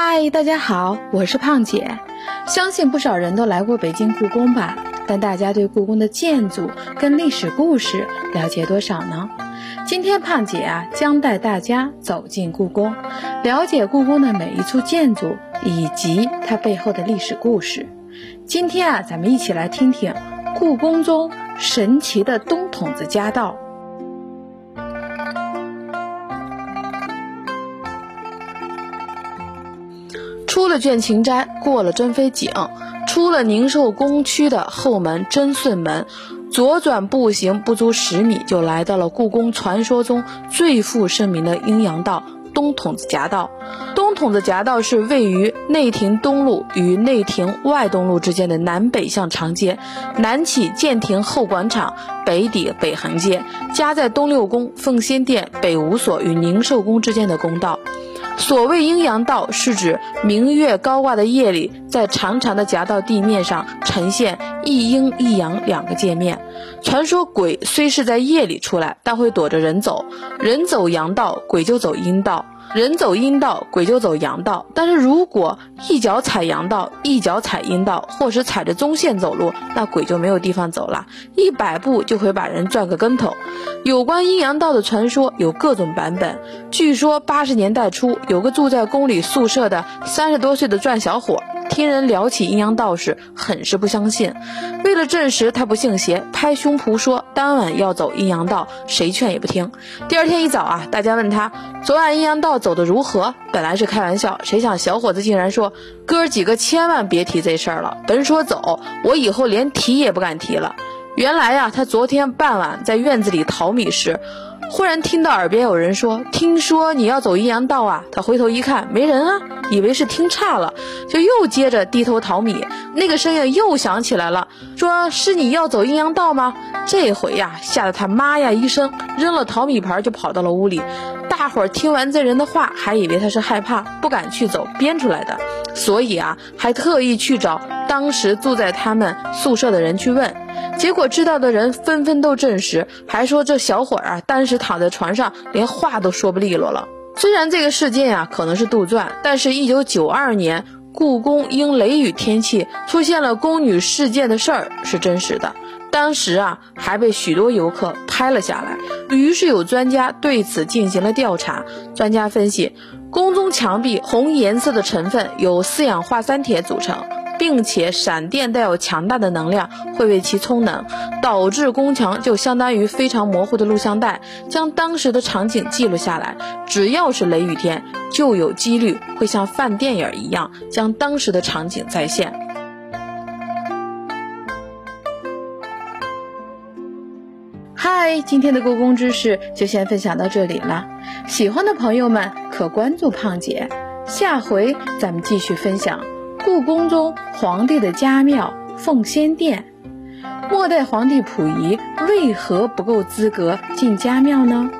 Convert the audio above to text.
嗨，大家好，我是胖姐。相信不少人都来过北京故宫吧？但大家对故宫的建筑跟历史故事了解多少呢？今天胖姐啊，将带大家走进故宫，了解故宫的每一处建筑以及它背后的历史故事。今天啊，咱们一起来听听故宫中神奇的东筒子夹道。出了倦勤斋，过了珍妃井，出了宁寿宫区的后门真顺门，左转步行不足十米，就来到了故宫传说中最负盛名的阴阳道——东筒子夹道。东筒子夹道是位于内廷东路与内廷外东路之间的南北向长街，南起建亭后广场，北抵北横街，夹在东六宫、奉先殿、北五所与宁寿宫之间的宫道。所谓阴阳道，是指明月高挂的夜里，在长长的夹道地面上呈现一阴一阳两个界面。传说鬼虽是在夜里出来，但会躲着人走，人走阳道，鬼就走阴道。人走阴道，鬼就走阳道。但是如果一脚踩阳道，一脚踩阴道，或是踩着中线走路，那鬼就没有地方走了，一百步就会把人转个跟头。有关阴阳道的传说有各种版本。据说八十年代初，有个住在宫里宿舍的三十多岁的转小伙。听人聊起阴阳道士，很是不相信。为了证实他不信邪，拍胸脯说当晚要走阴阳道，谁劝也不听。第二天一早啊，大家问他昨晚阴阳道走的如何？本来是开玩笑，谁想小伙子竟然说哥儿几个千万别提这事儿了。甭说走，我以后连提也不敢提了。原来呀，他昨天傍晚在院子里淘米时。忽然听到耳边有人说：“听说你要走阴阳道啊？”他回头一看，没人啊，以为是听岔了，就又接着低头淘米。那个声音又响起来了，说是你要走阴阳道吗？这回呀，吓得他妈呀一声，扔了淘米盘就跑到了屋里。大伙儿听完这人的话，还以为他是害怕，不敢去走，编出来的。所以啊，还特意去找当时住在他们宿舍的人去问。结果知道的人纷纷都证实，还说这小伙儿啊，当时躺在床上，连话都说不利落了。虽然这个事件呀可能是杜撰，但是，一九九二年故宫因雷雨天气出现了宫女事件的事儿是真实的。当时啊，还被许多游客拍了下来。于是有专家对此进行了调查。专家分析，宫中墙壁红颜色的成分由四氧化三铁组成。并且闪电带有强大的能量，会为其充能，导致宫墙就相当于非常模糊的录像带，将当时的场景记录下来。只要是雷雨天，就有几率会像放电影一样，将当时的场景再现。嗨，今天的故宫知识就先分享到这里了，喜欢的朋友们可关注胖姐，下回咱们继续分享。故宫中皇帝的家庙奉先殿，末代皇帝溥仪为何不够资格进家庙呢？